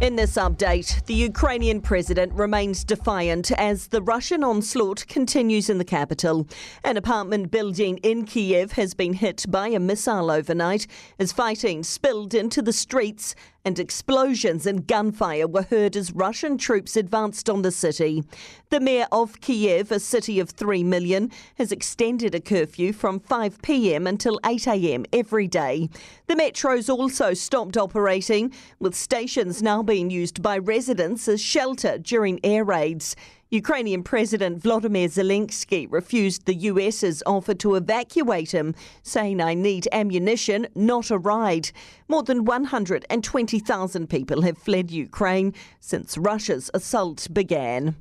In this update, the Ukrainian president remains defiant as the Russian onslaught continues in the capital. An apartment building in Kiev has been hit by a missile overnight as fighting spilled into the streets and explosions and gunfire were heard as Russian troops advanced on the city. The mayor of Kiev, a city of 3 million, has extended a curfew from 5 pm until 8 am every day. The metro's also stopped operating, with stations now being used by residents as shelter during air raids. Ukrainian President Volodymyr Zelensky refused the US's offer to evacuate him, saying, I need ammunition, not a ride. More than 120,000 people have fled Ukraine since Russia's assault began.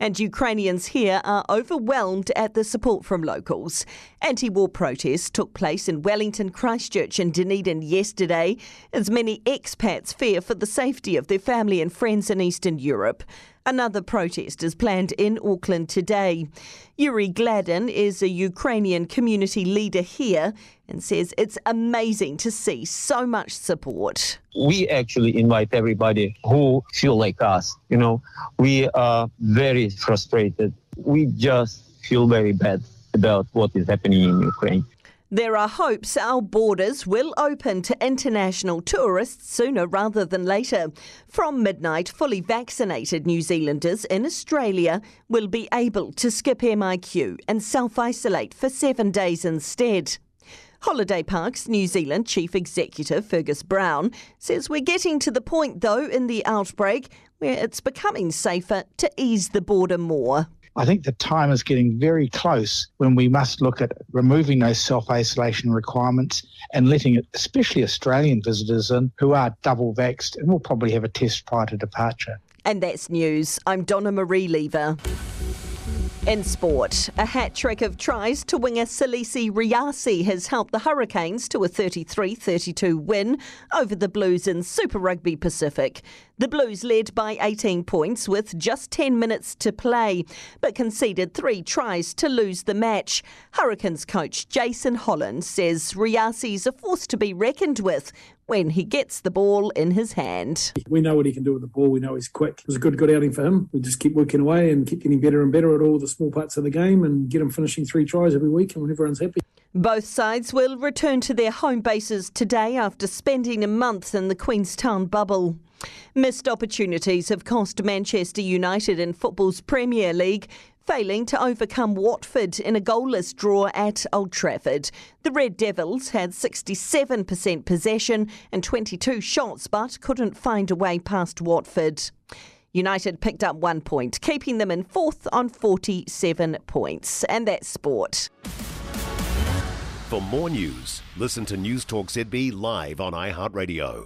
And Ukrainians here are overwhelmed at the support from locals. Anti war protests took place in Wellington, Christchurch, and Dunedin yesterday as many expats fear for the safety of their family and friends in Eastern Europe. Another protest is planned in Auckland today. Yuri Gladin is a Ukrainian community leader here and says it's amazing to see so much support. We actually invite everybody who feel like us. You know, we are very frustrated. We just feel very bad about what is happening in Ukraine. There are hopes our borders will open to international tourists sooner rather than later. From midnight, fully vaccinated New Zealanders in Australia will be able to skip MIQ and self isolate for seven days instead. Holiday Parks New Zealand Chief Executive Fergus Brown says we're getting to the point, though, in the outbreak where it's becoming safer to ease the border more. I think the time is getting very close when we must look at removing those self isolation requirements and letting it, especially Australian visitors in who are double vaxxed and will probably have a test prior to departure. And that's news. I'm Donna Marie Lever. In sport, a hat trick of tries to winger Salesi Rayasi has helped the Hurricanes to a 33 32 win over the Blues in Super Rugby Pacific. The Blues led by 18 points with just 10 minutes to play, but conceded three tries to lose the match. Hurricanes coach Jason Holland says Rayasi's a force to be reckoned with when he gets the ball in his hand. We know what he can do with the ball. We know he's quick. It was a good, good outing for him. We just keep working away and keep getting better and better at all the small parts of the game and get him finishing three tries every week and when everyone's happy. Both sides will return to their home bases today after spending a month in the Queenstown bubble. Missed opportunities have cost Manchester United in football's Premier League failing to overcome Watford in a goalless draw at Old Trafford. The Red Devils had 67% possession and 22 shots, but couldn't find a way past Watford. United picked up one point, keeping them in fourth on 47 points. And that's sport. For more news, listen to Newstalk ZB live on iHeartRadio.